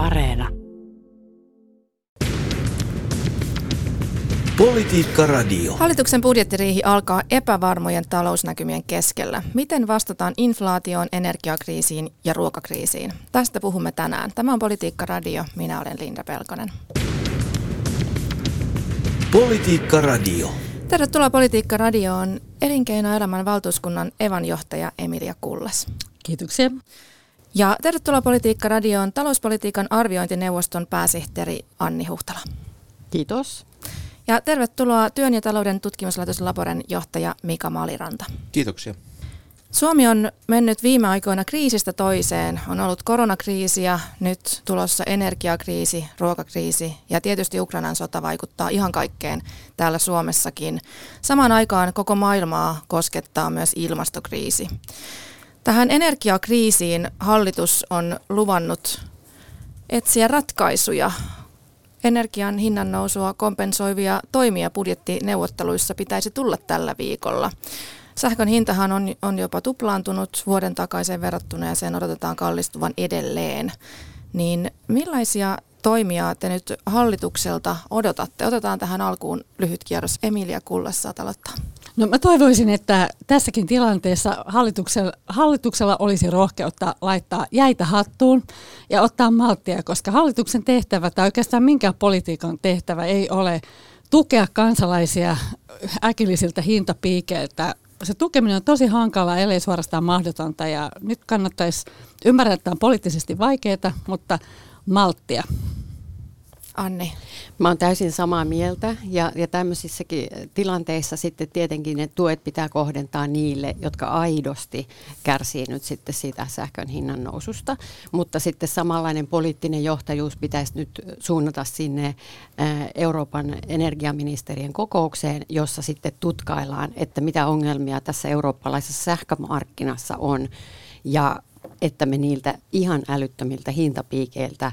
Areena. Politiikka Radio. Hallituksen budjettiriihi alkaa epävarmojen talousnäkymien keskellä. Miten vastataan inflaatioon, energiakriisiin ja ruokakriisiin? Tästä puhumme tänään. Tämä on Politiikka Radio. Minä olen Linda Pelkonen. Politiikka Radio. Tervetuloa Politiikka Radioon elinkeinoelämän valtuuskunnan evanjohtaja Emilia Kullas. Kiitoksia. Ja tervetuloa Politiikka Radioon talouspolitiikan arviointineuvoston pääsihteeri Anni Huhtala. Kiitos. Ja tervetuloa Työn ja talouden tutkimuslaitos Laboren johtaja Mika Maliranta. Kiitoksia. Suomi on mennyt viime aikoina kriisistä toiseen. On ollut koronakriisi ja nyt tulossa energiakriisi, ruokakriisi ja tietysti Ukrainan sota vaikuttaa ihan kaikkeen täällä Suomessakin. Samaan aikaan koko maailmaa koskettaa myös ilmastokriisi. Tähän energiakriisiin hallitus on luvannut etsiä ratkaisuja. Energian hinnan nousua kompensoivia toimia budjettineuvotteluissa pitäisi tulla tällä viikolla. Sähkön hintahan on, on jopa tuplaantunut vuoden takaisin verrattuna ja sen odotetaan kallistuvan edelleen. Niin millaisia toimia te nyt hallitukselta odotatte? Otetaan tähän alkuun lyhyt kierros. Emilia Kullassa aloittaa. No mä toivoisin, että tässäkin tilanteessa hallituksella, hallituksella olisi rohkeutta laittaa jäitä hattuun ja ottaa malttia, koska hallituksen tehtävä tai oikeastaan minkään politiikan tehtävä ei ole tukea kansalaisia äkillisiltä hintapiikeiltä. Se tukeminen on tosi hankalaa, ellei suorastaan mahdotonta ja nyt kannattaisi ymmärtää, että on poliittisesti vaikeaa, mutta malttia. Anni. Mä oon täysin samaa mieltä ja, ja tämmöisissäkin tilanteissa sitten tietenkin ne tuet pitää kohdentaa niille, jotka aidosti kärsii nyt sitten siitä sähkön hinnan noususta. Mutta sitten samanlainen poliittinen johtajuus pitäisi nyt suunnata sinne Euroopan energiaministerien kokoukseen, jossa sitten tutkaillaan, että mitä ongelmia tässä eurooppalaisessa sähkömarkkinassa on ja että me niiltä ihan älyttömiltä hintapiikeiltä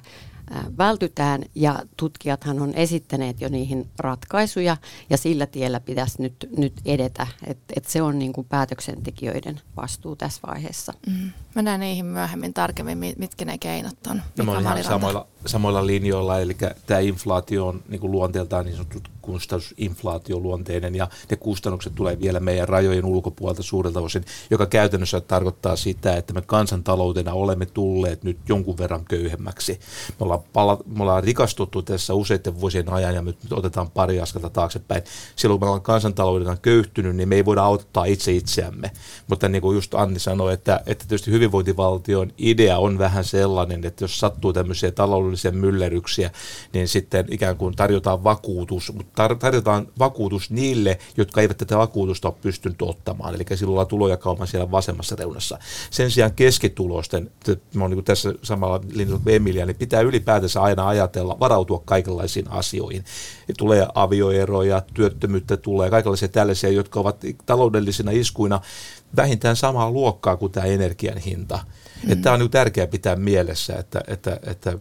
vältytään ja tutkijathan on esittäneet jo niihin ratkaisuja ja sillä tiellä pitäisi nyt, nyt edetä, että et se on niin kuin päätöksentekijöiden vastuu tässä vaiheessa. Mm. Mennään niihin myöhemmin tarkemmin, mitkä ne keinot on. No, mä ihan samoilla, samoilla linjoilla, eli tämä inflaatio on niin kuin luonteeltaan niin sanottu kustannusinflaatioluonteinen ja ne kustannukset tulee vielä meidän rajojen ulkopuolelta suurelta osin, joka käytännössä tarkoittaa sitä, että me kansantaloutena olemme tulleet nyt jonkun verran köyhemmäksi. Me ollaan, pala- me ollaan rikastuttu tässä useiden vuosien ajan ja nyt otetaan pari askelta taaksepäin. Silloin kun me ollaan kansantaloudena köyhtynyt, niin me ei voida auttaa itse itseämme. Mutta niin kuin just Anni sanoi, että, että tietysti hyvinvointivaltion idea on vähän sellainen, että jos sattuu tämmöisiä taloudellisia myllerryksiä, niin sitten ikään kuin tarjotaan vakuutus, mutta tarjotaan vakuutus niille, jotka eivät tätä vakuutusta ole pystynyt ottamaan. Eli silloin on tulojakauma siellä vasemmassa reunassa. Sen sijaan keskitulosten, mä olen niin tässä samalla linjalla kuin Emilia, niin pitää ylipäätänsä aina ajatella, varautua kaikenlaisiin asioihin. Tulee avioeroja, työttömyyttä tulee, kaikenlaisia tällaisia, jotka ovat taloudellisina iskuina vähintään samaa luokkaa kuin tämä energian hinta. Mm. Tämä on niin tärkeää pitää mielessä, että, että, että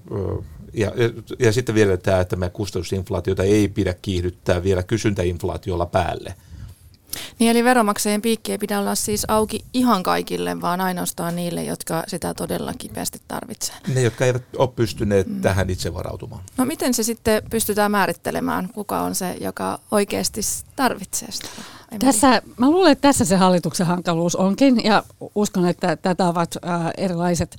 ja, ja, ja sitten vielä tämä, että meidän kustannusinflaatiota ei pidä kiihdyttää vielä kysyntäinflaatiolla päälle. Niin eli veromaksajien piikki ei pidä olla siis auki ihan kaikille, vaan ainoastaan niille, jotka sitä todella kipeästi tarvitsee. Ne, jotka eivät ole pystyneet mm. tähän itse varautumaan. No miten se sitten pystytään määrittelemään, kuka on se, joka oikeasti tarvitsee sitä? Tässä, mä luulen, että tässä se hallituksen hankaluus onkin ja uskon, että tätä ovat äh, erilaiset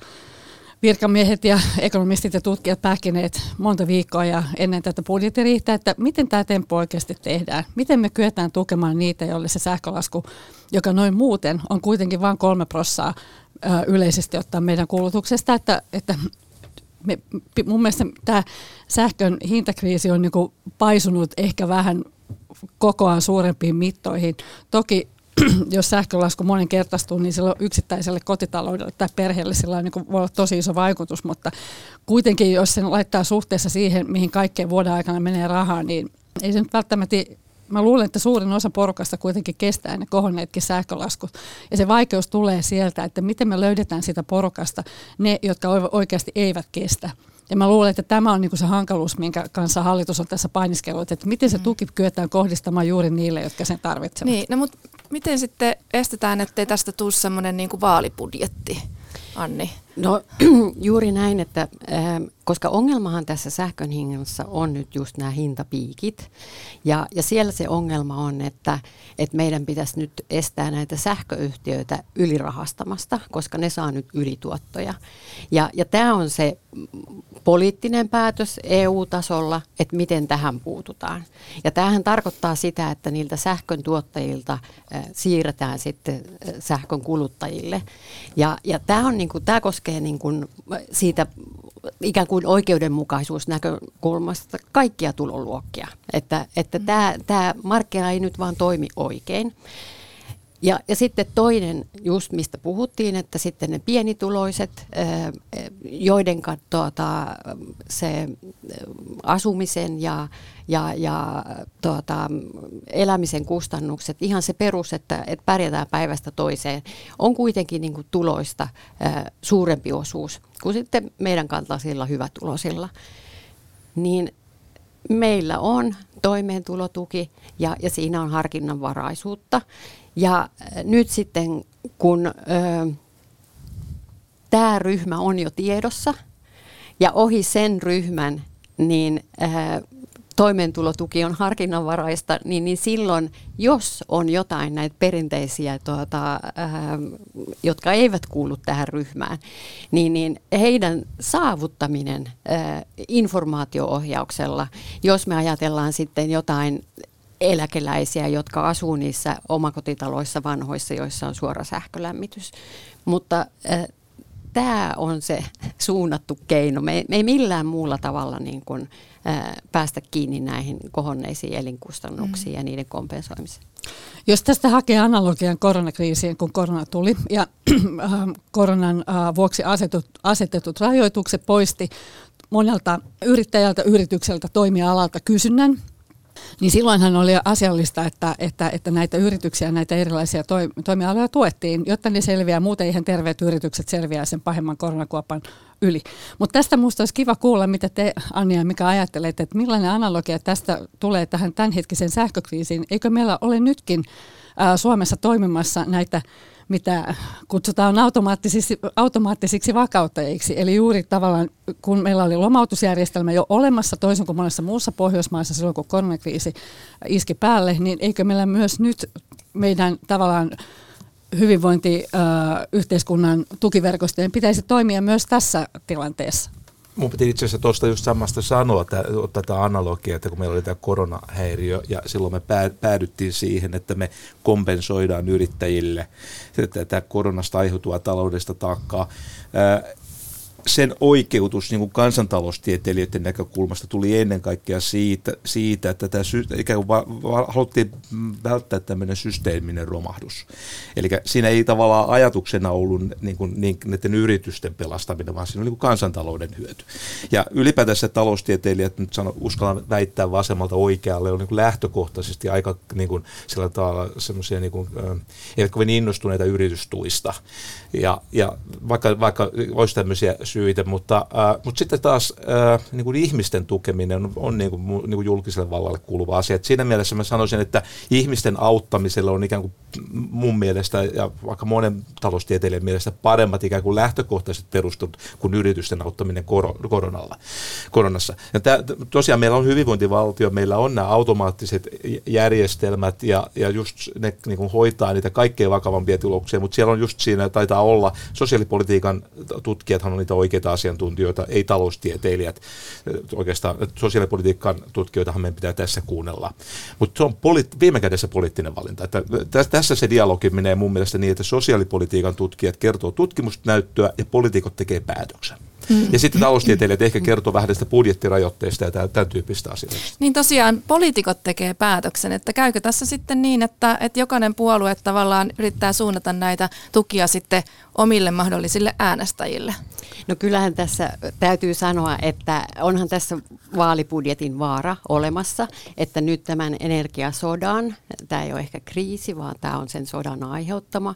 virkamiehet ja ekonomistit ja tutkijat pähkineet monta viikkoa ja ennen tätä budjettiriihtä, että miten tämä temppu oikeasti tehdään. Miten me kyetään tukemaan niitä, joille se sähkölasku, joka noin muuten on kuitenkin vain kolme prossaa yleisesti ottaa meidän kulutuksesta, että, että me, mun mielestä tämä sähkön hintakriisi on niin paisunut ehkä vähän kokoaan suurempiin mittoihin. Toki jos sähkölasku moninkertaistuu, niin silloin yksittäiselle kotitaloudelle tai perheelle sillä niin voi olla tosi iso vaikutus, mutta kuitenkin jos sen laittaa suhteessa siihen, mihin kaikkeen vuoden aikana menee rahaa, niin ei se nyt välttämättä Mä luulen, että suurin osa porukasta kuitenkin kestää ne kohonneetkin sähkölaskut. Ja se vaikeus tulee sieltä, että miten me löydetään sitä porukasta ne, jotka oikeasti eivät kestä. Ja mä luulen, että tämä on niinku se hankaluus, minkä kanssa hallitus on tässä painiskellut, että miten se mm. tuki kyetään kohdistamaan juuri niille, jotka sen tarvitsevat. Niin, no mutta miten sitten estetään, ettei tästä tule semmoinen niinku vaalibudjetti? Anni? No juuri näin, että ähm, koska ongelmahan tässä sähkön hinnassa on nyt just nämä hintapiikit. Ja, ja siellä se ongelma on, että, että meidän pitäisi nyt estää näitä sähköyhtiöitä ylirahastamasta, koska ne saa nyt ylituottoja. Ja, ja tämä on se poliittinen päätös EU-tasolla, että miten tähän puututaan. Ja tämähän tarkoittaa sitä, että niiltä sähkön tuottajilta äh, siirretään sitten äh, sähkön kuluttajille. Ja, ja tämä, on niin kuin, tämä koskee niin kuin siitä ikään kuin oikeudenmukaisuusnäkökulmasta kaikkia tuloluokkia. Että, että mm. tämä, tämä markkina ei nyt vaan toimi oikein. Ja, ja sitten toinen, just mistä puhuttiin, että sitten ne pienituloiset, joiden tuota, se asumisen ja, ja, ja tuota, elämisen kustannukset, ihan se perus, että, että pärjätään päivästä toiseen, on kuitenkin niin kuin tuloista suurempi osuus kuin sitten meidän kaltaisilla hyvätulosilla. Niin meillä on toimeentulotuki ja, ja siinä on harkinnanvaraisuutta. Ja äh, nyt sitten kun tämä ryhmä on jo tiedossa ja ohi sen ryhmän, niin äh, toimeentulotuki on harkinnanvaraista, niin, niin silloin, jos on jotain näitä perinteisiä, tuota, äh, jotka eivät kuulu tähän ryhmään, niin, niin heidän saavuttaminen äh, informaatioohjauksella, jos me ajatellaan sitten jotain eläkeläisiä, jotka asuu niissä omakotitaloissa vanhoissa, joissa on suora sähkölämmitys. Mutta äh, tämä on se suunnattu keino. Me, me ei millään muulla tavalla niin kuin, äh, päästä kiinni näihin kohonneisiin elinkustannuksiin mm. ja niiden kompensoimiseen. Jos tästä hakee analogian koronakriisiin, kun korona tuli ja koronan vuoksi asetut, asetetut rajoitukset poisti monelta yrittäjältä, yritykseltä, toimialalta kysynnän niin silloinhan oli asiallista, että, että, että näitä yrityksiä, näitä erilaisia toi, toimialoja tuettiin, jotta ne selviää. Muuten ihan terveet yritykset selviää sen pahemman koronakuopan yli. Mutta tästä minusta olisi kiva kuulla, mitä te Anja ja mikä ajattelette, että millainen analogia tästä tulee tähän tämänhetkiseen sähkökriisiin. Eikö meillä ole nytkin ää, Suomessa toimimassa näitä mitä kutsutaan automaattisiksi, automaattisiksi vakauttajiksi. Eli juuri tavallaan, kun meillä oli lomautusjärjestelmä jo olemassa toisin kuin monessa muussa Pohjoismaissa silloin, kun koronakriisi iski päälle, niin eikö meillä myös nyt meidän tavallaan hyvinvointiyhteiskunnan tukiverkostojen pitäisi toimia myös tässä tilanteessa? Mun piti itse asiassa tuosta just samasta sanoa, että tätä analogiaa, että kun meillä oli tämä koronahäiriö ja silloin me päädyttiin siihen, että me kompensoidaan yrittäjille tätä koronasta aiheutuvaa taloudesta taakkaa sen oikeutus niin kuin kansantaloustieteilijöiden näkökulmasta tuli ennen kaikkea siitä, siitä että tämä sy- ikään kuin va- va- haluttiin välttää tämmöinen systeeminen romahdus. Eli siinä ei tavallaan ajatuksena ollut niin kuin, niin, näiden yritysten pelastaminen, vaan siinä oli niin kansantalouden hyöty. Ja ylipäätänsä taloustieteilijät, nyt sano, uskallan väittää vasemmalta oikealle, on niin kuin lähtökohtaisesti aika niin kuin, sillä tavalla semmoisia, niin kuin, äh, eivät kovin innostuneita yritystuista. Ja, ja vaikka, vaikka olisi tämmöisiä syitä, mutta, äh, mutta sitten taas äh, niin kuin ihmisten tukeminen on, on niin kuin, niin kuin julkiselle vallalle kuuluva asia. Et siinä mielessä mä sanoisin, että ihmisten auttamisella on ikään kuin mun mielestä ja vaikka monen taloustieteilijän mielestä paremmat ikään kuin lähtökohtaiset perustut kuin yritysten auttaminen koronalla, koronassa. Ja tää, tosiaan meillä on hyvinvointivaltio, meillä on nämä automaattiset järjestelmät ja, ja just ne niin kuin hoitaa niitä kaikkein vakavampia tuloksia, mutta siellä on just siinä, taitaa olla, sosiaalipolitiikan tutkijathan on niitä oikeita asiantuntijoita, ei taloustieteilijät. Oikeastaan sosiaalipolitiikan tutkijoitahan meidän pitää tässä kuunnella. Mutta se on poli- viime kädessä poliittinen valinta. Että tässä se dialogi menee mun mielestä niin, että sosiaalipolitiikan tutkijat kertoo tutkimusnäyttöä ja poliitikot tekee päätöksen. Mm. Ja sitten taloustieteilijät ehkä kertoo vähän tästä budjettirajoitteista ja tämän, tämän tyyppistä asioista. Niin tosiaan poliitikot tekee päätöksen, että käykö tässä sitten niin, että, että jokainen puolue tavallaan yrittää suunnata näitä tukia sitten omille mahdollisille äänestäjille? No kyllähän tässä täytyy sanoa, että onhan tässä vaalibudjetin vaara olemassa, että nyt tämän energiasodan, tämä ei ole ehkä kriisi, vaan tämä on sen sodan aiheuttama,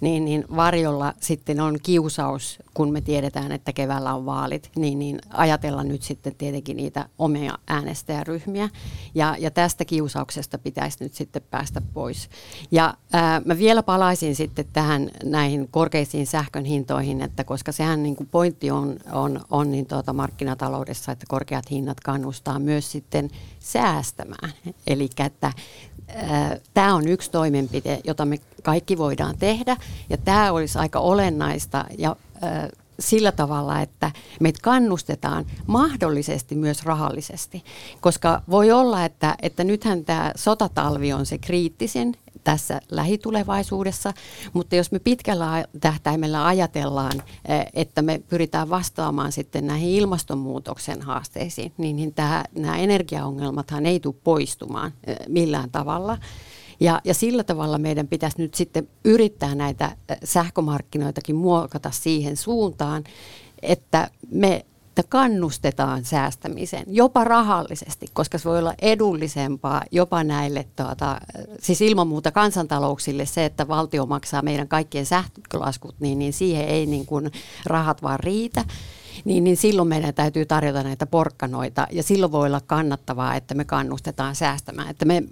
niin, niin varjolla sitten on kiusaus, kun me tiedetään, että keväällä on vaalit, niin, niin ajatella nyt sitten tietenkin niitä omia äänestäjäryhmiä. Ja, ja tästä kiusauksesta pitäisi nyt sitten päästä pois. Ja ää, mä vielä palaisin sitten tähän näihin korkeisiin sähkön hintoihin, että koska sehän niin kuin pointti on, on, on niin tuota markkinataloudessa, että korkeat hinnat kannustaa myös sitten säästämään. Eli että Tämä on yksi toimenpide, jota me kaikki voidaan tehdä ja tämä olisi aika olennaista ja sillä tavalla, että meitä kannustetaan mahdollisesti myös rahallisesti. Koska voi olla, että, että nythän tämä sotatalvi on se kriittisen tässä lähitulevaisuudessa, mutta jos me pitkällä tähtäimellä ajatellaan, että me pyritään vastaamaan sitten näihin ilmastonmuutoksen haasteisiin, niin, niin tämä, nämä energiaongelmathan ei tule poistumaan millään tavalla. Ja, ja sillä tavalla meidän pitäisi nyt sitten yrittää näitä sähkömarkkinoitakin muokata siihen suuntaan, että me että kannustetaan säästämiseen, jopa rahallisesti, koska se voi olla edullisempaa jopa näille, tuota, siis ilman muuta kansantalouksille se, että valtio maksaa meidän kaikkien sähkölaskut, niin, niin siihen ei niin kuin rahat vaan riitä niin, niin silloin meidän täytyy tarjota näitä porkkanoita ja silloin voi olla kannattavaa, että me kannustetaan säästämään. Että me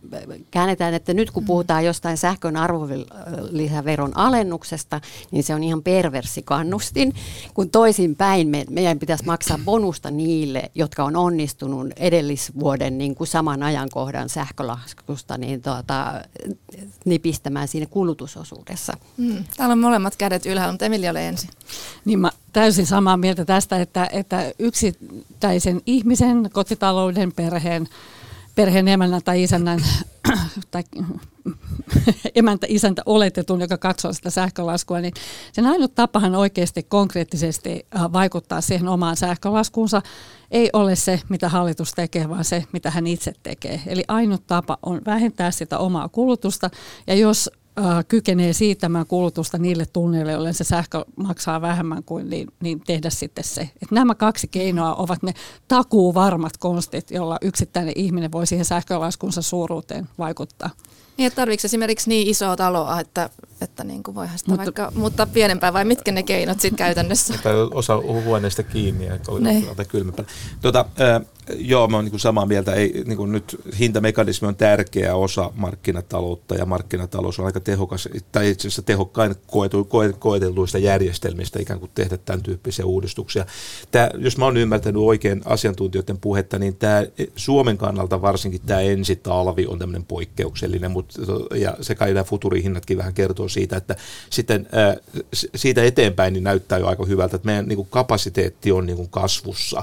käännetään, että nyt kun mm. puhutaan jostain sähkön arvonlisäveron alennuksesta, niin se on ihan perversi kannustin, kun toisinpäin me, meidän pitäisi maksaa bonusta niille, jotka on onnistunut edellisvuoden niin kuin saman ajankohdan sähkölaskusta niin tuota, nipistämään siinä kulutusosuudessa. Mm. Täällä on molemmat kädet ylhäällä, mutta Emilia ole ensin. Niin mä täysin samaa mieltä tästä, että, että yksittäisen ihmisen, kotitalouden, perheen, perheen emännän tai isännän tai emäntä, isäntä oletetun, joka katsoo sitä sähkölaskua, niin sen ainut tapahan oikeasti konkreettisesti äh, vaikuttaa siihen omaan sähkölaskuunsa ei ole se, mitä hallitus tekee, vaan se, mitä hän itse tekee. Eli ainut tapa on vähentää sitä omaa kulutusta, ja jos kykenee siitämään kulutusta niille tunneille, joille se sähkö maksaa vähemmän kuin, niin, niin tehdä sitten se. Et nämä kaksi keinoa ovat ne takuu varmat konstit, jolla yksittäinen ihminen voi siihen sähkölaskunsa suuruuteen vaikuttaa. Niin, tarvitsetko esimerkiksi niin isoa taloa, että, että niin kuin voihan sitä mutta, vaikka muuttaa pienempään, vai mitkä ne keinot sitten käytännössä? osa huoneesta kiinni, että oli kylmempää. Tota, äh, joo, mä oon niin samaa mieltä. Ei, niin kuin nyt hintamekanismi on tärkeä osa markkinataloutta, ja markkinatalous on aika tehokas, tai itse asiassa tehokkain koetu, koetelluista järjestelmistä ikään kuin tehdä tämän tyyppisiä uudistuksia. Tämä, jos mä oon ymmärtänyt oikein asiantuntijoiden puhetta, niin tämä Suomen kannalta varsinkin tämä ensitalvi on tämmöinen poikkeuksellinen, mutta ja se kai nämä futurihinnatkin vähän kertoo siitä, että sitten siitä eteenpäin niin näyttää jo aika hyvältä, että meidän niin kuin kapasiteetti on niin kuin kasvussa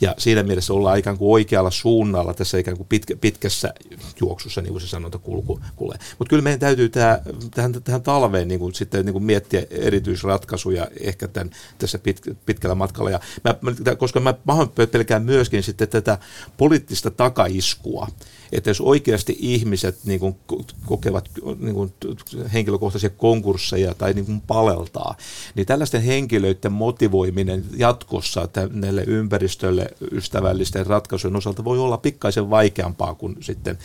ja siinä mielessä ollaan ikään kuin oikealla suunnalla tässä ikään kuin pitkä, pitkässä juoksussa, niin kuin se sanonta kulku, kuulee. Mutta kyllä meidän täytyy tähän, tähän, tähän talveen niin kuin sitten niin kuin miettiä erityisratkaisuja ehkä tämän, tässä pit, pitkällä matkalla. Ja mä, koska mä pelkään myöskin sitten tätä poliittista takaiskua, että jos oikeasti ihmiset niin kuin, kokevat niin kuin, henkilökohtaisia konkursseja tai niin kuin paleltaa, niin tällaisten henkilöiden motivoiminen jatkossa näille ympäristölle ystävällisten ratkaisujen osalta voi olla pikkaisen vaikeampaa kuin, sitten,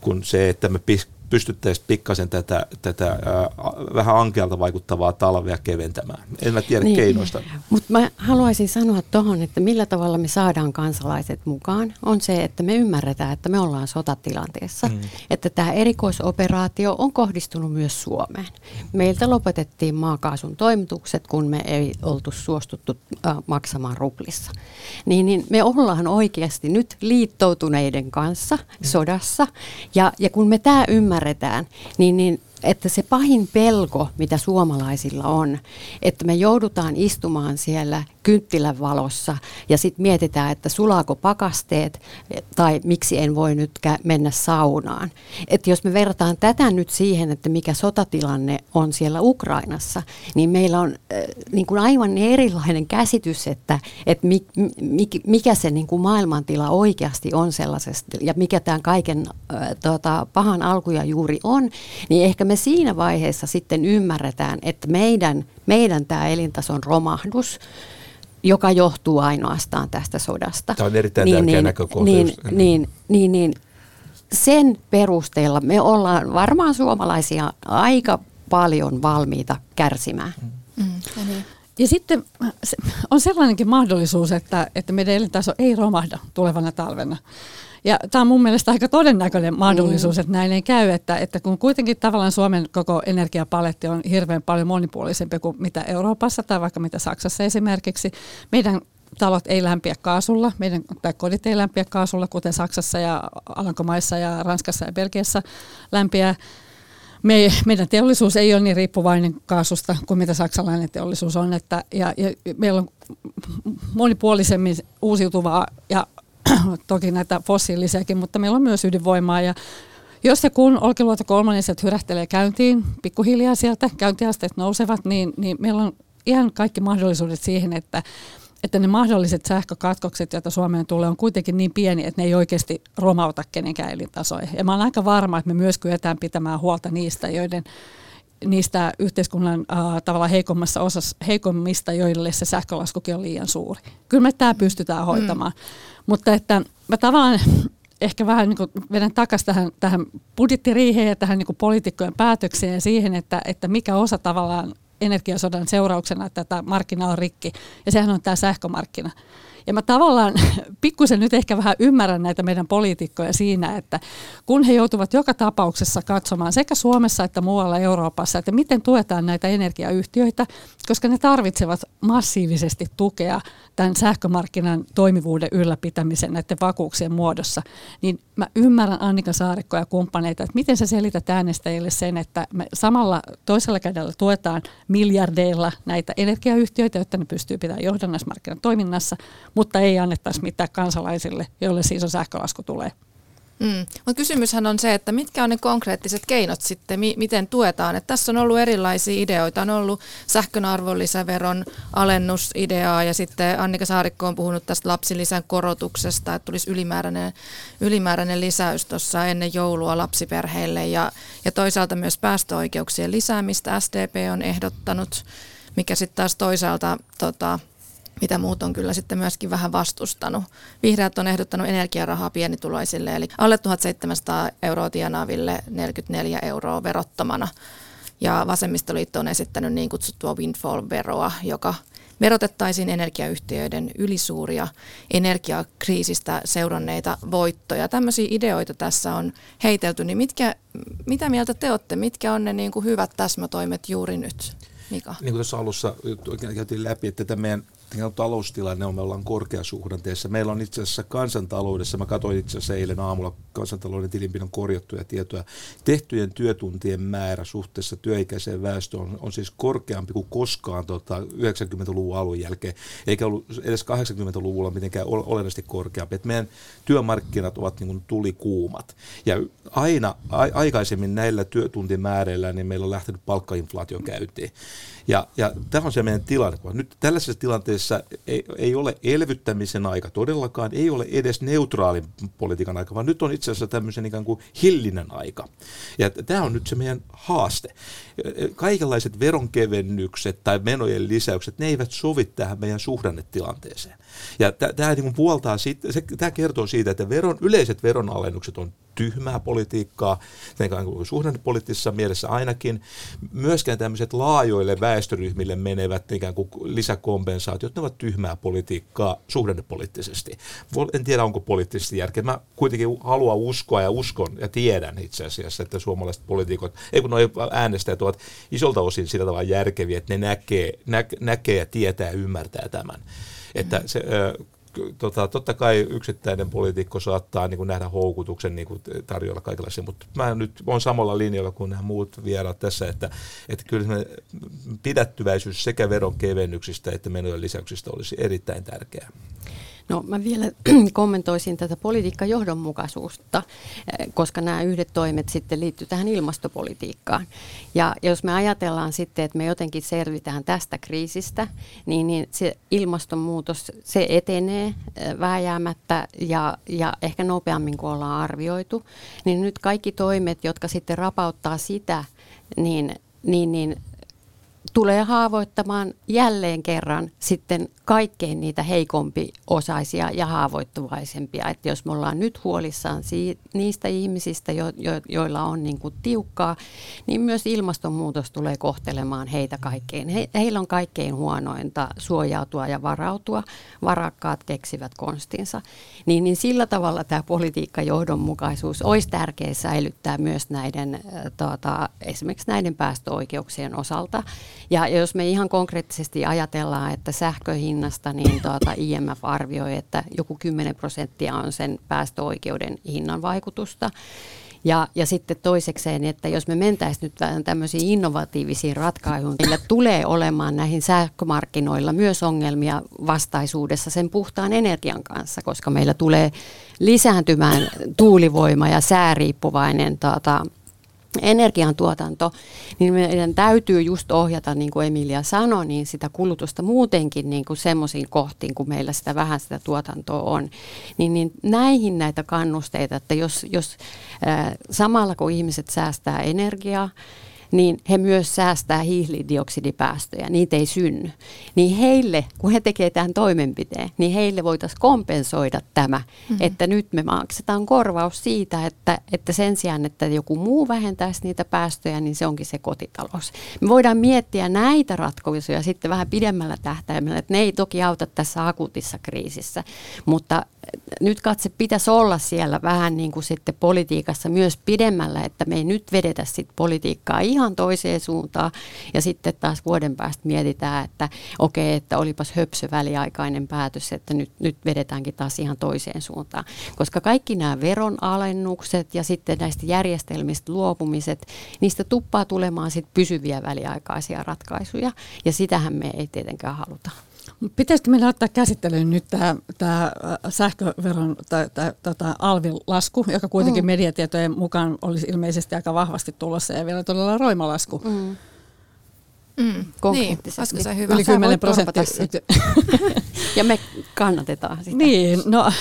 kuin se, että me pystyttäisiin pikkasen tätä, tätä ää, vähän ankealta vaikuttavaa talvea keventämään. En mä tiedä niin, keinoista. Mutta mä haluaisin sanoa tuohon, että millä tavalla me saadaan kansalaiset mukaan, on se, että me ymmärretään, että me ollaan sotatilanteessa. Mm. Että tämä erikoisoperaatio on kohdistunut myös Suomeen. Meiltä lopetettiin maakaasun toimitukset, kun me ei oltu suostuttu äh, maksamaan ruplissa. Niin, niin me ollaan oikeasti nyt liittoutuneiden kanssa mm. sodassa. Ja, ja kun me tämä ymmärretään, ymmärretään, niin, niin että se pahin pelko, mitä suomalaisilla on, että me joudutaan istumaan siellä kynttilän valossa ja sitten mietitään, että sulaako pakasteet tai miksi en voi nyt mennä saunaan. Että jos me verrataan tätä nyt siihen, että mikä sotatilanne on siellä Ukrainassa, niin meillä on äh, niin kuin aivan erilainen käsitys, että, että mi, mi, mikä se niin kuin maailmantila oikeasti on sellaisesta ja mikä tämän kaiken äh, tota, pahan alkuja juuri on, niin ehkä me siinä vaiheessa sitten ymmärretään, että meidän, meidän tämä elintason romahdus, joka johtuu ainoastaan tästä sodasta. Tämä on erittäin niin, tärkeä niin, näkökohta. Niin, niin, niin, niin, sen perusteella me ollaan varmaan suomalaisia aika paljon valmiita kärsimään. Mm. Mm, niin. ja sitten on sellainenkin mahdollisuus, että, että meidän elintaso ei romahda tulevana talvena. Ja tämä on mun mielestä aika todennäköinen mahdollisuus, mm. että näin ei käy, että, että kun kuitenkin tavallaan Suomen koko energiapaletti on hirveän paljon monipuolisempi kuin mitä Euroopassa tai vaikka mitä Saksassa esimerkiksi, meidän talot ei lämpiä kaasulla, meidän, tai kodit ei lämpiä kaasulla, kuten Saksassa ja Alankomaissa ja Ranskassa ja Belgiassa lämpiää. Me, meidän teollisuus ei ole niin riippuvainen kaasusta kuin mitä saksalainen teollisuus on. Että, ja, ja meillä on monipuolisemmin uusiutuvaa ja toki näitä fossiilisiakin, mutta meillä on myös ydinvoimaa ja jos ja kun Olkiluoto kolmanniset hyrähtelee käyntiin, pikkuhiljaa sieltä käyntiasteet nousevat, niin, niin meillä on ihan kaikki mahdollisuudet siihen, että, että ne mahdolliset sähkökatkokset, joita Suomeen tulee, on kuitenkin niin pieni, että ne ei oikeasti romauta kenenkään elintasoja. Ja mä olen aika varma, että me myös kyetään pitämään huolta niistä, joiden niistä yhteiskunnan äh, tavallaan heikommassa osassa, heikommista, joille se sähkölaskukin on liian suuri. Kyllä me tämä pystytään hoitamaan. Mm. Mutta että mä tavallaan ehkä vähän niin kuin vedän takaisin tähän, tähän budjettiriiheen ja tähän niin poliitikkojen päätökseen ja siihen, että, että mikä osa tavallaan energiasodan seurauksena tätä markkinaa on rikki. Ja sehän on tämä sähkömarkkina. Ja mä tavallaan pikkusen nyt ehkä vähän ymmärrän näitä meidän poliitikkoja siinä, että kun he joutuvat joka tapauksessa katsomaan sekä Suomessa että muualla Euroopassa, että miten tuetaan näitä energiayhtiöitä, koska ne tarvitsevat massiivisesti tukea tämän sähkömarkkinan toimivuuden ylläpitämisen näiden vakuuksien muodossa, niin mä ymmärrän Annika Saarikko ja kumppaneita, että miten sä selität äänestäjille sen, että me samalla toisella kädellä tuetaan miljardeilla näitä energiayhtiöitä, jotta ne pystyy pitämään johdannaismarkkinan toiminnassa, mutta ei annettaisi mitään kansalaisille, joille siis on sähkölasku tulee. Mm. Kysymyshän on se, että mitkä on ne konkreettiset keinot sitten, mi- miten tuetaan. Et tässä on ollut erilaisia ideoita. On ollut sähkön arvonlisäveron alennusideaa ja sitten Annika Saarikko on puhunut tästä lapsilisän korotuksesta, että tulisi ylimääräinen, ylimääräinen lisäys tuossa ennen joulua lapsiperheille ja, ja toisaalta myös päästöoikeuksien lisäämistä SDP on ehdottanut, mikä sitten taas toisaalta tota, mitä muut on kyllä sitten myöskin vähän vastustanut. Vihreät on ehdottanut energiarahaa pienituloisille, eli alle 1700 euroa tienaaville 44 euroa verottomana. Ja vasemmistoliitto on esittänyt niin kutsuttua windfall-veroa, joka verotettaisiin energiayhtiöiden ylisuuria energiakriisistä seuranneita voittoja. Tämmöisiä ideoita tässä on heitelty, niin mitkä, mitä mieltä te olette? Mitkä on ne niin kuin hyvät täsmätoimet juuri nyt? Mika? Niin kuin tuossa alussa käytiin läpi, että tämä meidän taloustilanne on, me ollaan korkeasuhdanteessa. Meillä on itse asiassa kansantaloudessa, mä katsoin itse asiassa eilen aamulla kansantalouden tilinpidon korjattuja tietoja, tehtyjen työtuntien määrä suhteessa työikäiseen väestöön on, on siis korkeampi kuin koskaan tota, 90-luvun alun jälkeen, eikä ollut edes 80-luvulla mitenkään olennaisesti korkeampi. Et meidän työmarkkinat ovat niin kuin tulikuumat. Ja aina a, aikaisemmin näillä työtuntimäärillä niin meillä on lähtenyt palkkainflaation käyntiin. Ja, ja tämä on se meidän tilanne. Nyt tällaisessa tilanteessa ei, ei ole elvyttämisen aika todellakaan, ei ole edes neutraalin politiikan aika, vaan nyt on itse asiassa tämmöisen ikään kuin hillinen aika. Ja tämä on nyt se meidän haaste. Kaikenlaiset veronkevennykset tai menojen lisäykset, ne eivät sovi tähän meidän suhdannetilanteeseen. Ja tämä niin puoltaa se, tämä kertoo siitä, että veron, yleiset veronalennukset on tyhmää politiikkaa, suhdannepoliittisessa mielessä ainakin. Myöskään tämmöiset laajoille väestöryhmille menevät ikään kuin lisäkompensaatiot, ne ovat tyhmää politiikkaa suhdannepoliittisesti. En tiedä, onko poliittisesti järkeä. Mä kuitenkin haluan uskoa ja uskon ja tiedän itse asiassa, että suomalaiset poliitikot, ei kun äänestäjät ovat isolta osin sillä tavalla järkeviä, että ne näkee, nä, näkee ja tietää ja ymmärtää tämän. Että se, tota, totta kai yksittäinen poliitikko saattaa niin kuin nähdä houkutuksen niin kuin tarjolla kaikenlaisia, mutta mä nyt olen samalla linjalla kuin nämä muut vieraat tässä, että, että kyllä pidättyväisyys sekä veron kevennyksistä että menojen lisäyksistä olisi erittäin tärkeää. No mä vielä kommentoisin tätä politiikkajohdonmukaisuutta, eh, koska nämä yhdet toimet sitten liittyy tähän ilmastopolitiikkaan. Ja jos me ajatellaan sitten, että me jotenkin selvitään tästä kriisistä, niin, niin se ilmastonmuutos, se etenee eh, vääjäämättä ja, ja ehkä nopeammin kuin ollaan arvioitu. Niin nyt kaikki toimet, jotka sitten rapauttaa sitä, niin, niin, niin tulee haavoittamaan jälleen kerran sitten kaikkein niitä heikompi osaisia ja haavoittuvaisempia. Että jos me ollaan nyt huolissaan siitä, niistä ihmisistä, jo, jo, joilla on niin kuin tiukkaa, niin myös ilmastonmuutos tulee kohtelemaan heitä kaikkein. He, heillä on kaikkein huonointa suojautua ja varautua. Varakkaat keksivät konstinsa. Niin, niin sillä tavalla tämä politiikkajohdonmukaisuus olisi tärkeää säilyttää myös näiden, tuota, esimerkiksi näiden päästöoikeuksien osalta. Ja jos me ihan konkreettisesti ajatellaan, että sähköhinnasta, niin tuota IMF arvioi, että joku 10 prosenttia on sen päästöoikeuden hinnan vaikutusta. Ja, ja sitten toisekseen, että jos me mentäisiin nyt vähän tämmöisiin innovatiivisiin ratkaisuihin, meillä tulee olemaan näihin sähkömarkkinoilla myös ongelmia vastaisuudessa sen puhtaan energian kanssa, koska meillä tulee lisääntymään tuulivoima ja sääriippuvainen tuota, energiantuotanto, niin meidän täytyy just ohjata, niin kuin Emilia sanoi, niin sitä kulutusta muutenkin niin kuin semmoisiin kohtiin, kun meillä sitä vähän sitä tuotantoa on. Niin, niin näihin näitä kannusteita, että jos, jos äh, samalla kun ihmiset säästää energiaa, niin he myös säästää hiilidioksidipäästöjä, niitä ei synny. Niin heille, kun he tekevät tämän toimenpiteen, niin heille voitaisiin kompensoida tämä, mm-hmm. että nyt me maksetaan korvaus siitä, että, että sen sijaan, että joku muu vähentäisi niitä päästöjä, niin se onkin se kotitalous. Me voidaan miettiä näitä ratkaisuja sitten vähän pidemmällä tähtäimellä, että ne ei toki auta tässä akuutissa kriisissä, mutta nyt katse pitäisi olla siellä vähän niin kuin sitten politiikassa myös pidemmällä, että me ei nyt vedetä sitten politiikkaa ihan toiseen suuntaan ja sitten taas vuoden päästä mietitään, että okei, että olipas höpsö väliaikainen päätös, että nyt, nyt vedetäänkin taas ihan toiseen suuntaan. Koska kaikki nämä veronalennukset ja sitten näistä järjestelmistä luopumiset, niistä tuppaa tulemaan sitten pysyviä väliaikaisia ratkaisuja ja sitähän me ei tietenkään haluta. Pitäisikö meillä ottaa käsittelyyn nyt tämä, tämä sähköveron tai, tai, tota, alvin lasku, joka kuitenkin mm. mediatietojen mukaan olisi ilmeisesti aika vahvasti tulossa ja vielä todella roimalasku. Mm. Mm. Konkreettisesti. Niin, hyvä. Yli 10 prosenttia. ja me kannatetaan sitä. Niin, no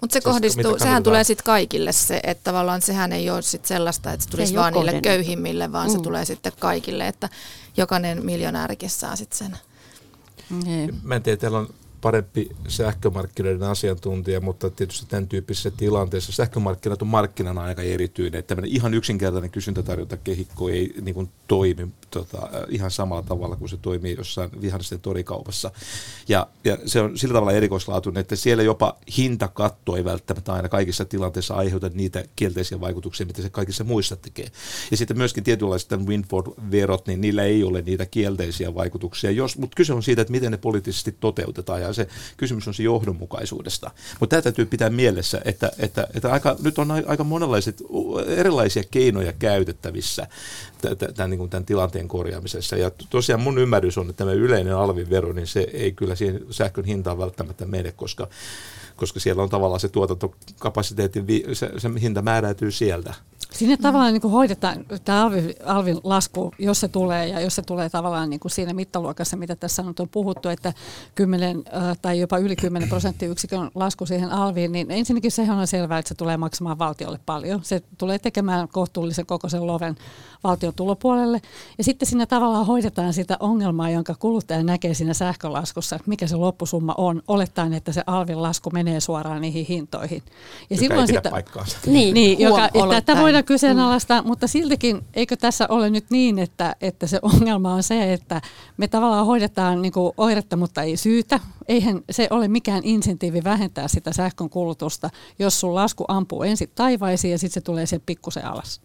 mutta se kohdistuu, sehän tulee sitten kaikille se, että tavallaan sehän ei ole sit sellaista, että se tulisi se vaan niille köyhimmille, vaan mm. se tulee sitten kaikille, että jokainen miljonäärikin saa sitten sen. Niin. Mä en tiedä, teillä on parempi sähkömarkkinoiden asiantuntija, mutta tietysti tämän tyyppisessä tilanteessa sähkömarkkinat on markkinana aika erityinen. Että tämmöinen ihan yksinkertainen kysyntätarjontakehikko ei niin kuin, toimi tota, ihan samalla tavalla kuin se toimii jossain vihannesten torikaupassa. Ja, ja se on sillä tavalla erikoislaatuinen, että siellä jopa hintakatto ei välttämättä aina kaikissa tilanteissa aiheuta niitä kielteisiä vaikutuksia, mitä se kaikissa muissa tekee. Ja sitten myöskin tietynlaiset windfall-verot, niin niillä ei ole niitä kielteisiä vaikutuksia, jos, mutta kyse on siitä, että miten ne poliittisesti toteutetaan ja se kysymys on se johdonmukaisuudesta. Mutta tämä täytyy pitää mielessä, että, että, että aika, nyt on aika monenlaiset erilaisia keinoja käytettävissä tämän, niin tämän tilanteen korjaamisessa. Ja tosiaan mun ymmärrys on, että tämä yleinen alvivero, niin se ei kyllä siihen sähkön hintaan välttämättä mene, koska koska siellä on tavallaan se tuotantokapasiteetin, se, se hinta määräytyy sieltä. Sinne tavallaan niin kuin hoidetaan tämä alvin, alvin lasku, jos se tulee, ja jos se tulee tavallaan niin kuin siinä mittaluokassa, mitä tässä on puhuttu, että 10 tai jopa yli 10 prosenttiyksikön lasku siihen alviin, niin ensinnäkin sehän on selvää, että se tulee maksamaan valtiolle paljon. Se tulee tekemään kohtuullisen kokoisen loven valtion tulopuolelle. Ja sitten siinä tavallaan hoidetaan sitä ongelmaa, jonka kuluttaja näkee siinä sähkölaskussa, että mikä se loppusumma on, olettaen, että se alvin lasku menee suoraan niihin hintoihin. Ja joka silloin ei sitä, Niin, niin joka, tätä voidaan kyseenalaistaa, mm. mutta siltikin eikö tässä ole nyt niin, että, että se ongelma on se, että me tavallaan hoidetaan niin kuin oiretta, mutta ei syytä. Eihän se ole mikään insentiivi vähentää sitä sähkön kulutusta, jos sun lasku ampuu ensin taivaisiin ja sitten se tulee sen pikkusen alas.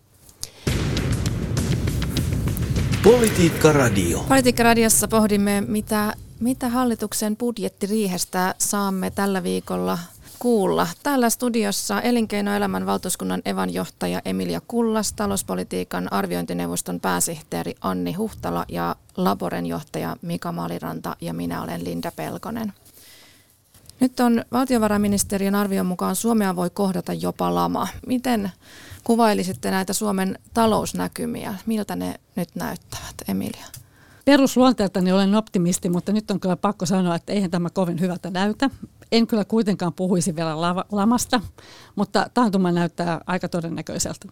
Politiikka Radio. Politiikka Radiossa pohdimme, mitä, mitä hallituksen budjettiriihestä saamme tällä viikolla kuulla. Täällä studiossa elinkeinoelämän valtuuskunnan evanjohtaja Emilia Kullas, talouspolitiikan arviointineuvoston pääsihteeri Anni Huhtala ja Laboren johtaja Mika Maliranta ja minä olen Linda Pelkonen. Nyt on valtiovarainministeriön arvion mukaan Suomea voi kohdata jopa lama. Miten kuvailisitte näitä Suomen talousnäkymiä? Miltä ne nyt näyttävät, Emilia? Perusluonteeltani olen optimisti, mutta nyt on kyllä pakko sanoa, että eihän tämä kovin hyvältä näytä. En kyllä kuitenkaan puhuisi vielä lamasta, mutta taantuma näyttää aika todennäköiseltä.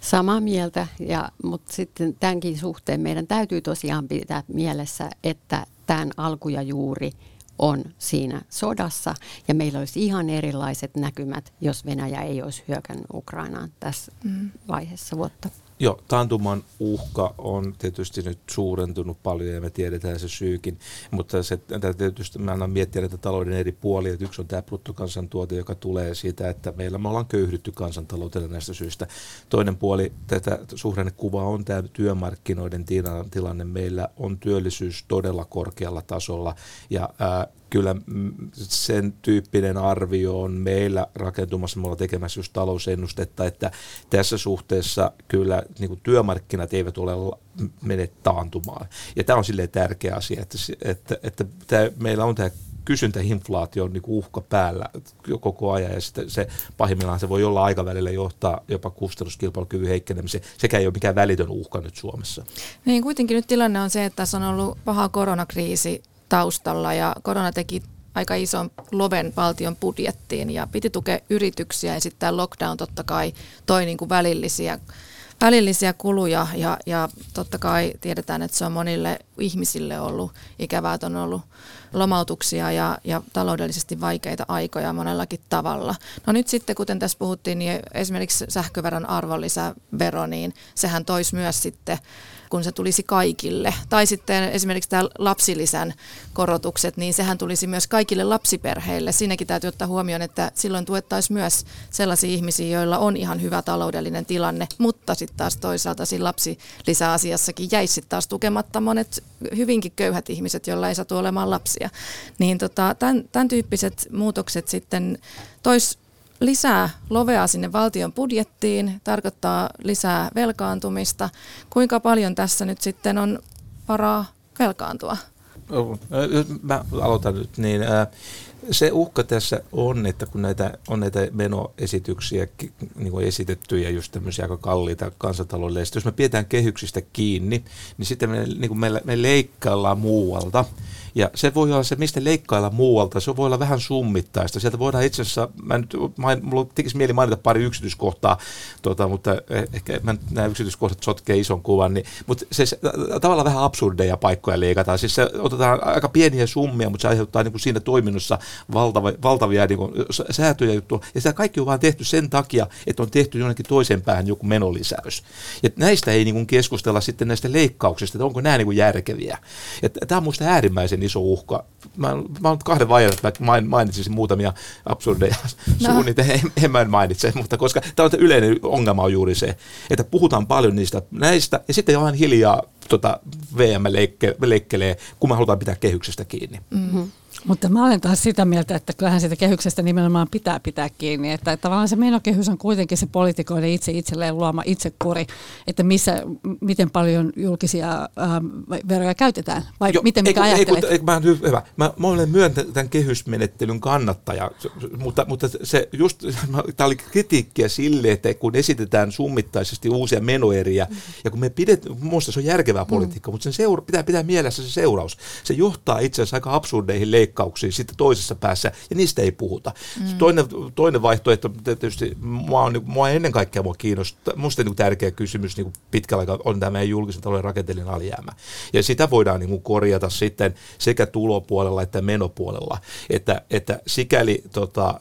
Samaa mieltä, ja, mutta sitten tämänkin suhteen meidän täytyy tosiaan pitää mielessä, että tämän alku ja juuri on siinä sodassa, ja meillä olisi ihan erilaiset näkymät, jos Venäjä ei olisi hyökännyt Ukrainaan tässä mm. vaiheessa vuotta. Joo, taantuman uhka on tietysti nyt suurentunut paljon ja me tiedetään se syykin, mutta se, tietysti mä annan miettiä näitä talouden eri puolia, että yksi on tämä bruttokansantuote, joka tulee siitä, että meillä me ollaan köyhdytty kansantaloutena näistä syistä. Toinen puoli tätä suhdannekuvaa on tämä työmarkkinoiden tilanne. Meillä on työllisyys todella korkealla tasolla ja ää, kyllä sen tyyppinen arvio on meillä rakentumassa, me ollaan tekemässä just talousennustetta, että tässä suhteessa kyllä niin kuin työmarkkinat eivät ole mene taantumaan. Ja tämä on silleen tärkeä asia, että, että, että tämä, meillä on tämä kysyntäinflaation niin uhka päällä koko ajan ja sitten se pahimmillaan se voi olla aikavälillä johtaa jopa kustannuskilpailukyvyn heikkenemiseen. Sekä ei ole mikään välitön uhka nyt Suomessa. Niin kuitenkin nyt tilanne on se, että tässä on ollut paha koronakriisi taustalla ja korona teki aika ison loven valtion budjettiin ja piti tukea yrityksiä ja sitten tämä lockdown totta kai toi niin kuin välillisiä, välillisiä kuluja ja, ja totta kai tiedetään, että se on monille ihmisille ollut ikävää, että on ollut lomautuksia ja, ja taloudellisesti vaikeita aikoja monellakin tavalla. No nyt sitten, kuten tässä puhuttiin, niin esimerkiksi sähköveron arvonlisävero, niin sehän toisi myös sitten kun se tulisi kaikille. Tai sitten esimerkiksi tämä lapsilisän korotukset, niin sehän tulisi myös kaikille lapsiperheille. Siinäkin täytyy ottaa huomioon, että silloin tuettaisiin myös sellaisia ihmisiä, joilla on ihan hyvä taloudellinen tilanne, mutta sitten taas toisaalta siinä lapsilisäasiassakin jäisi sitten taas tukematta monet hyvinkin köyhät ihmiset, joilla ei satu olemaan lapsia. Niin tota, tämän, tämän tyyppiset muutokset sitten tois lisää lovea sinne valtion budjettiin, tarkoittaa lisää velkaantumista. Kuinka paljon tässä nyt sitten on varaa velkaantua? Mä aloitan nyt niin. Se uhka tässä on, että kun näitä, on näitä menoesityksiä niin kuin esitetty ja just tämmöisiä aika kalliita kansantaloudelle, jos me pidetään kehyksistä kiinni, niin sitten me, niin kuin me, me leikkaillaan muualta. Ja se voi olla se, mistä leikkailla muualta, se voi olla vähän summittaista. Sieltä voidaan itse asiassa, mä nyt, main, mulla tekisi mieli mainita pari yksityiskohtaa, tota, mutta eh, ehkä mä nämä yksityiskohdat sotkee ison kuvan, niin, mutta se, se tavallaan vähän absurdeja paikkoja leikataan. Siis se otetaan aika pieniä summia, mutta se aiheuttaa niin kuin siinä toiminnossa valtava, valtavia niin kuin, säätöjä juttuja. Ja sitä kaikki on vaan tehty sen takia, että on tehty jonnekin toisen päähän joku menolisäys. Ja näistä ei niin kuin keskustella sitten näistä leikkauksista, että onko nämä niin kuin järkeviä. Ja tämä on minusta äärimmäisen iso uhka. Mä, mä olen kahden vaiheen, että mä mainitsisin muutamia absurdeja no. suunnitelmia, en, en mä en mainitse, mutta koska tämä on yleinen ongelma on juuri se, että puhutaan paljon niistä näistä ja sitten ihan hiljaa tota, VM leikke, leikkelee, kun me halutaan pitää kehyksestä kiinni. Mm-hmm. Mutta mä olen taas sitä mieltä, että kyllähän siitä kehyksestä nimenomaan pitää pitää kiinni. Että, että tavallaan se menokehys on kuitenkin se poliitikoiden itse itselleen luoma itsekuri, että missä, miten paljon julkisia ähm, veroja käytetään, vai Joo, miten mikä ajattelet? Ei, mä, hyvä. Mä, mä olen myöntänyt tämän kehysmenettelyn kannattaja, mutta, mutta se just, tämä oli kritiikkiä sille, että kun esitetään summittaisesti uusia menoeriä, mm. ja kun me pidetään, minusta se on järkevää politiikkaa, mm. mutta sen seura, pitää pitää mielessä se seuraus. Se johtaa itse asiassa aika absurdeihin leikkauksiin sitten toisessa päässä, ja niistä ei puhuta. Mm. Toinen, toinen vaihtoehto, tietysti mua, on, mua ennen kaikkea mua kiinnostaa, minusta niin tärkeä kysymys niin pitkällä aikaa on tämä meidän julkisen talouden rakenteellinen alijäämä. Ja sitä voidaan niin kuin korjata sitten sekä tulopuolella että menopuolella. Että, että sikäli, tota,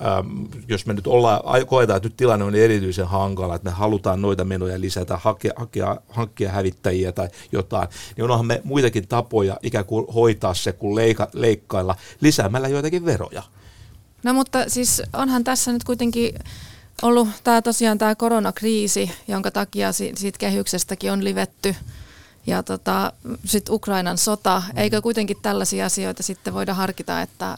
jos me nyt ollaan, koetaan, että nyt tilanne on erityisen hankala, että me halutaan noita menoja lisätä, hakea, hakea, hankkia hävittäjiä tai jotain, niin onhan me muitakin tapoja ikään kuin hoitaa se, kun leika, leikkailla lisäämällä joitakin veroja. No mutta siis onhan tässä nyt kuitenkin ollut tämä tosiaan tämä koronakriisi, jonka takia siitä kehyksestäkin on livetty ja tota, sitten Ukrainan sota. Eikö kuitenkin tällaisia asioita sitten voida harkita, että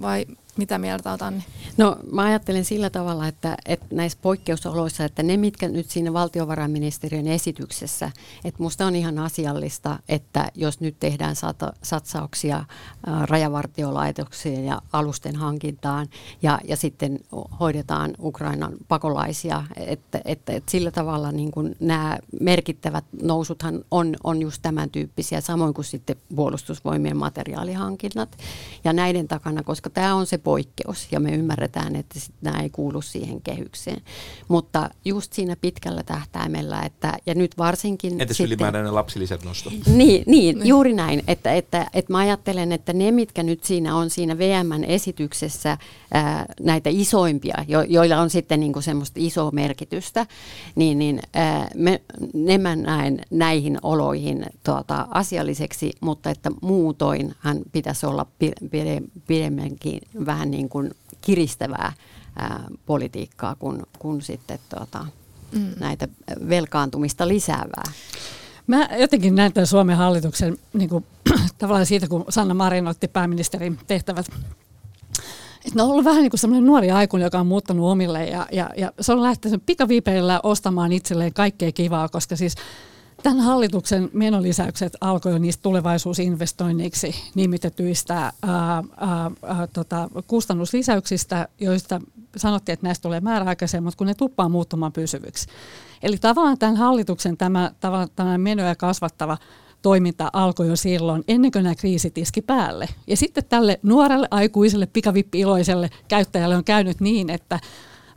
vai mitä mieltä olet Anni? No mä ajattelen sillä tavalla, että, että näissä poikkeusoloissa, että ne mitkä nyt siinä valtiovarainministeriön esityksessä, että musta on ihan asiallista, että jos nyt tehdään sata, satsauksia ää, rajavartiolaitoksien ja alusten hankintaan ja, ja sitten hoidetaan Ukrainan pakolaisia, että, että, että sillä tavalla niin kuin nämä merkittävät nousuthan on, on just tämän tyyppisiä, samoin kuin sitten puolustusvoimien materiaalihankinnat ja näiden takana, koska tämä on se poikkeus ja me ymmärretään, että nämä ei kuulu siihen kehykseen. Mutta just siinä pitkällä tähtäimellä, että ja nyt varsinkin... Entäs sitten, ylimääräinen lapsilisät nosto? Niin, niin, niin, juuri näin, että, että, että mä ajattelen, että ne, mitkä nyt siinä on siinä VMn esityksessä, ää, näitä isoimpia, jo, joilla on sitten niin kuin semmoista isoa merkitystä, niin, niin ää, me, ne mä näen näihin oloihin tuota, asialliseksi, mutta että muutoin hän pitäisi olla pidemmänkin vähän niin kuin kiristävää ää, politiikkaa kuin, kuin sitten tuota, mm. näitä velkaantumista lisäävää. Mä jotenkin näen tämän Suomen hallituksen niin kuin, tavallaan siitä, kun Sanna Marin otti pääministerin tehtävät että ne on ollut vähän niin kuin semmoinen nuori aikuinen, joka on muuttanut omille ja, ja, ja se on lähtenyt pikaviipeillä ostamaan itselleen kaikkea kivaa, koska siis Tämän hallituksen menolisäykset alkoi jo niistä tulevaisuusinvestoinneiksi nimitetyistä ää, ää, tota, kustannuslisäyksistä, joista sanottiin, että näistä tulee määräaikaisia, mutta kun ne tuppaa muuttumaan pysyviksi. Eli tavallaan tämän hallituksen tämä, tämä menoja kasvattava toiminta alkoi jo silloin, ennen kuin nämä kriisit iski päälle. Ja sitten tälle nuorelle, aikuiselle, pikavippi-iloiselle käyttäjälle on käynyt niin, että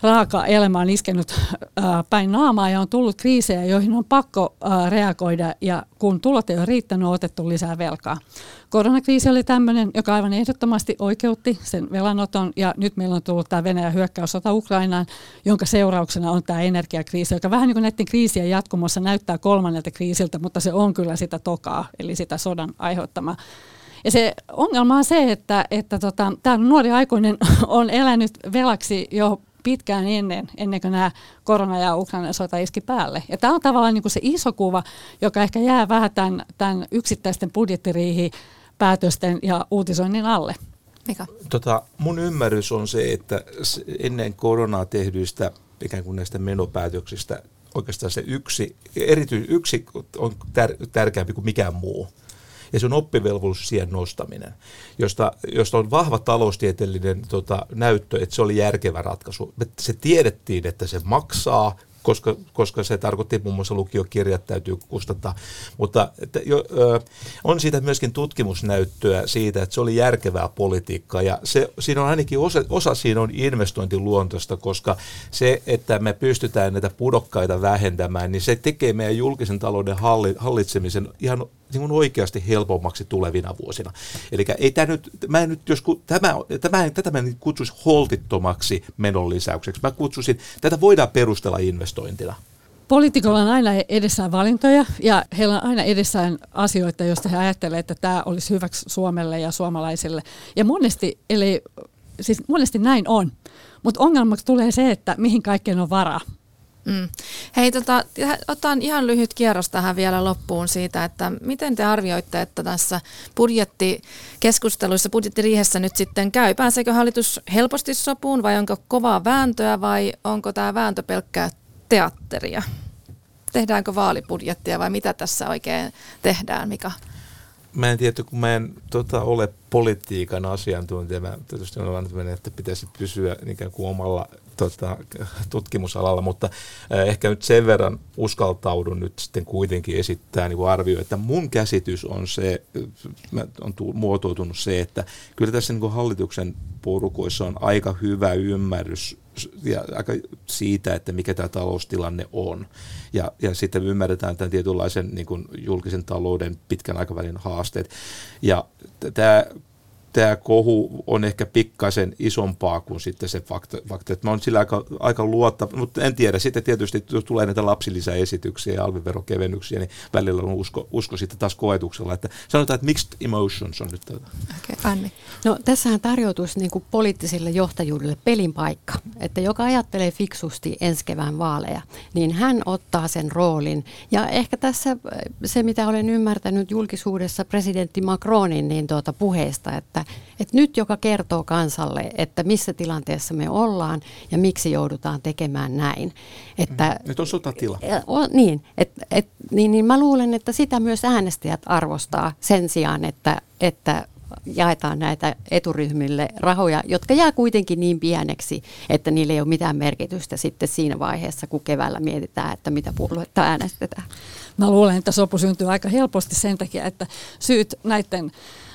raaka elämä on iskenyt äh, päin naamaa ja on tullut kriisejä, joihin on pakko äh, reagoida ja kun tulot ei ole riittänyt, on otettu lisää velkaa. Koronakriisi oli tämmöinen, joka aivan ehdottomasti oikeutti sen velanoton ja nyt meillä on tullut tämä Venäjän hyökkäyssota Ukrainaan, jonka seurauksena on tämä energiakriisi, joka vähän niin kuin näiden kriisien jatkumossa näyttää kolmannelta kriisiltä, mutta se on kyllä sitä tokaa, eli sitä sodan aiheuttamaa. Ja se ongelma on se, että, että tota, tämä nuori aikuinen on elänyt velaksi jo pitkään ennen, ennen kuin nämä korona- ja Ukrainan sota iski päälle. Ja tämä on tavallaan niin kuin se iso kuva, joka ehkä jää vähän tämän, tämän yksittäisten budjettiriihi päätösten ja uutisoinnin alle. Mika? Tota, mun ymmärrys on se, että ennen koronaa tehdyistä ikään kuin näistä menopäätöksistä oikeastaan se yksi, erity, yksi on tär, tärkeämpi kuin mikään muu ja se on oppivelvollisuuksien nostaminen, josta, josta on vahva taloustieteellinen tota, näyttö, että se oli järkevä ratkaisu. Se tiedettiin, että se maksaa, koska, koska se tarkoitti muun muassa lukiokirjat täytyy kustantaa. Mutta että jo, ö, on siitä myöskin tutkimusnäyttöä siitä, että se oli järkevää politiikkaa ja se, siinä on ainakin osa, osa siinä on investointiluontoista, koska se, että me pystytään näitä pudokkaita vähentämään, niin se tekee meidän julkisen talouden hallitsemisen ihan niin kuin oikeasti helpommaksi tulevina vuosina. Eli ei tämä nyt, mä en nyt, jos tämä, tämä, tätä mä en kutsuisi holtittomaksi menonlisäykseksi. Mä kutsuisin, tätä voidaan perustella investointina. Poliitikolla on aina edessään valintoja ja heillä on aina edessään asioita, joista he ajattelevat, että tämä olisi hyväksi Suomelle ja suomalaisille. Ja monesti, eli, siis monesti näin on. Mutta ongelmaksi tulee se, että mihin kaikkeen on varaa. Mm. Hei, tota, otan ihan lyhyt kierros tähän vielä loppuun siitä, että miten te arvioitte, että tässä budjettikeskusteluissa, budjettiriihessä nyt sitten käy? Pääseekö hallitus helposti sopuun vai onko kovaa vääntöä vai onko tämä vääntö pelkkää teatteria? Tehdäänkö vaalibudjettia vai mitä tässä oikein tehdään, Mika? Mä en tiedä, kun mä en tota, ole politiikan asiantuntija. Mä tietysti olen että pitäisi pysyä ikään kuin omalla tota, tutkimusalalla, mutta äh, ehkä nyt sen verran uskaltaudun nyt sitten kuitenkin esittää niin arvio, että mun käsitys on se, on tu- muotoutunut se, että kyllä tässä niin hallituksen porukoissa on aika hyvä ymmärrys ja aika siitä, että mikä tämä taloustilanne on. Ja, ja sitten ymmärretään tämän tietynlaisen niin kuin julkisen talouden pitkän aikavälin haasteet. Ja tämä tämä kohu on ehkä pikkasen isompaa kuin sitten se fakta, fakta että mä oon sillä aika, aika luottava, mutta en tiedä, sitten tietysti jos tulee näitä lapsilisäesityksiä ja alviverokevennyksiä, niin välillä on usko, usko sitten taas koetuksella, että sanotaan, että mixed emotions on nyt tätä. Okay, Anni. No tässähän tarjoutuisi niin kuin poliittisille johtajuudelle pelin paikka, että joka ajattelee fiksusti ensi kevään vaaleja, niin hän ottaa sen roolin. Ja ehkä tässä se, mitä olen ymmärtänyt julkisuudessa presidentti Macronin niin tuota puheesta, että että, että nyt joka kertoo kansalle, että missä tilanteessa me ollaan ja miksi joudutaan tekemään näin. Että, nyt on sotatila. Niin, et, et, niin, niin mä luulen, että sitä myös äänestäjät arvostaa sen sijaan, että, että jaetaan näitä eturyhmille rahoja, jotka jää kuitenkin niin pieneksi, että niillä ei ole mitään merkitystä sitten siinä vaiheessa, kun keväällä mietitään, että mitä puoluetta äänestetään. Mä luulen, että sopu syntyy aika helposti sen takia, että syyt näiden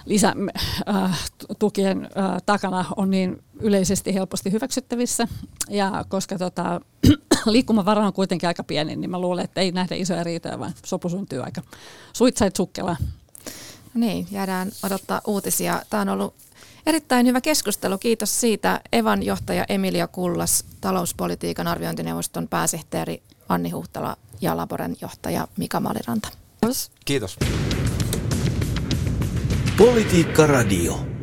lisätukien äh, äh, takana on niin yleisesti helposti hyväksyttävissä. Ja koska tota, liikkumavara on kuitenkin aika pieni, niin mä luulen, että ei nähdä isoja riitoja, vaan sopu syntyy aika suitsait sukkela. Niin, jäädään odottaa uutisia. Tämä on ollut erittäin hyvä keskustelu. Kiitos siitä Evan johtaja Emilia Kullas, talouspolitiikan arviointineuvoston pääsihteeri Anni Huhtala ja Laboren johtaja Mika Maliranta. Kiitos. Politiikka Radio.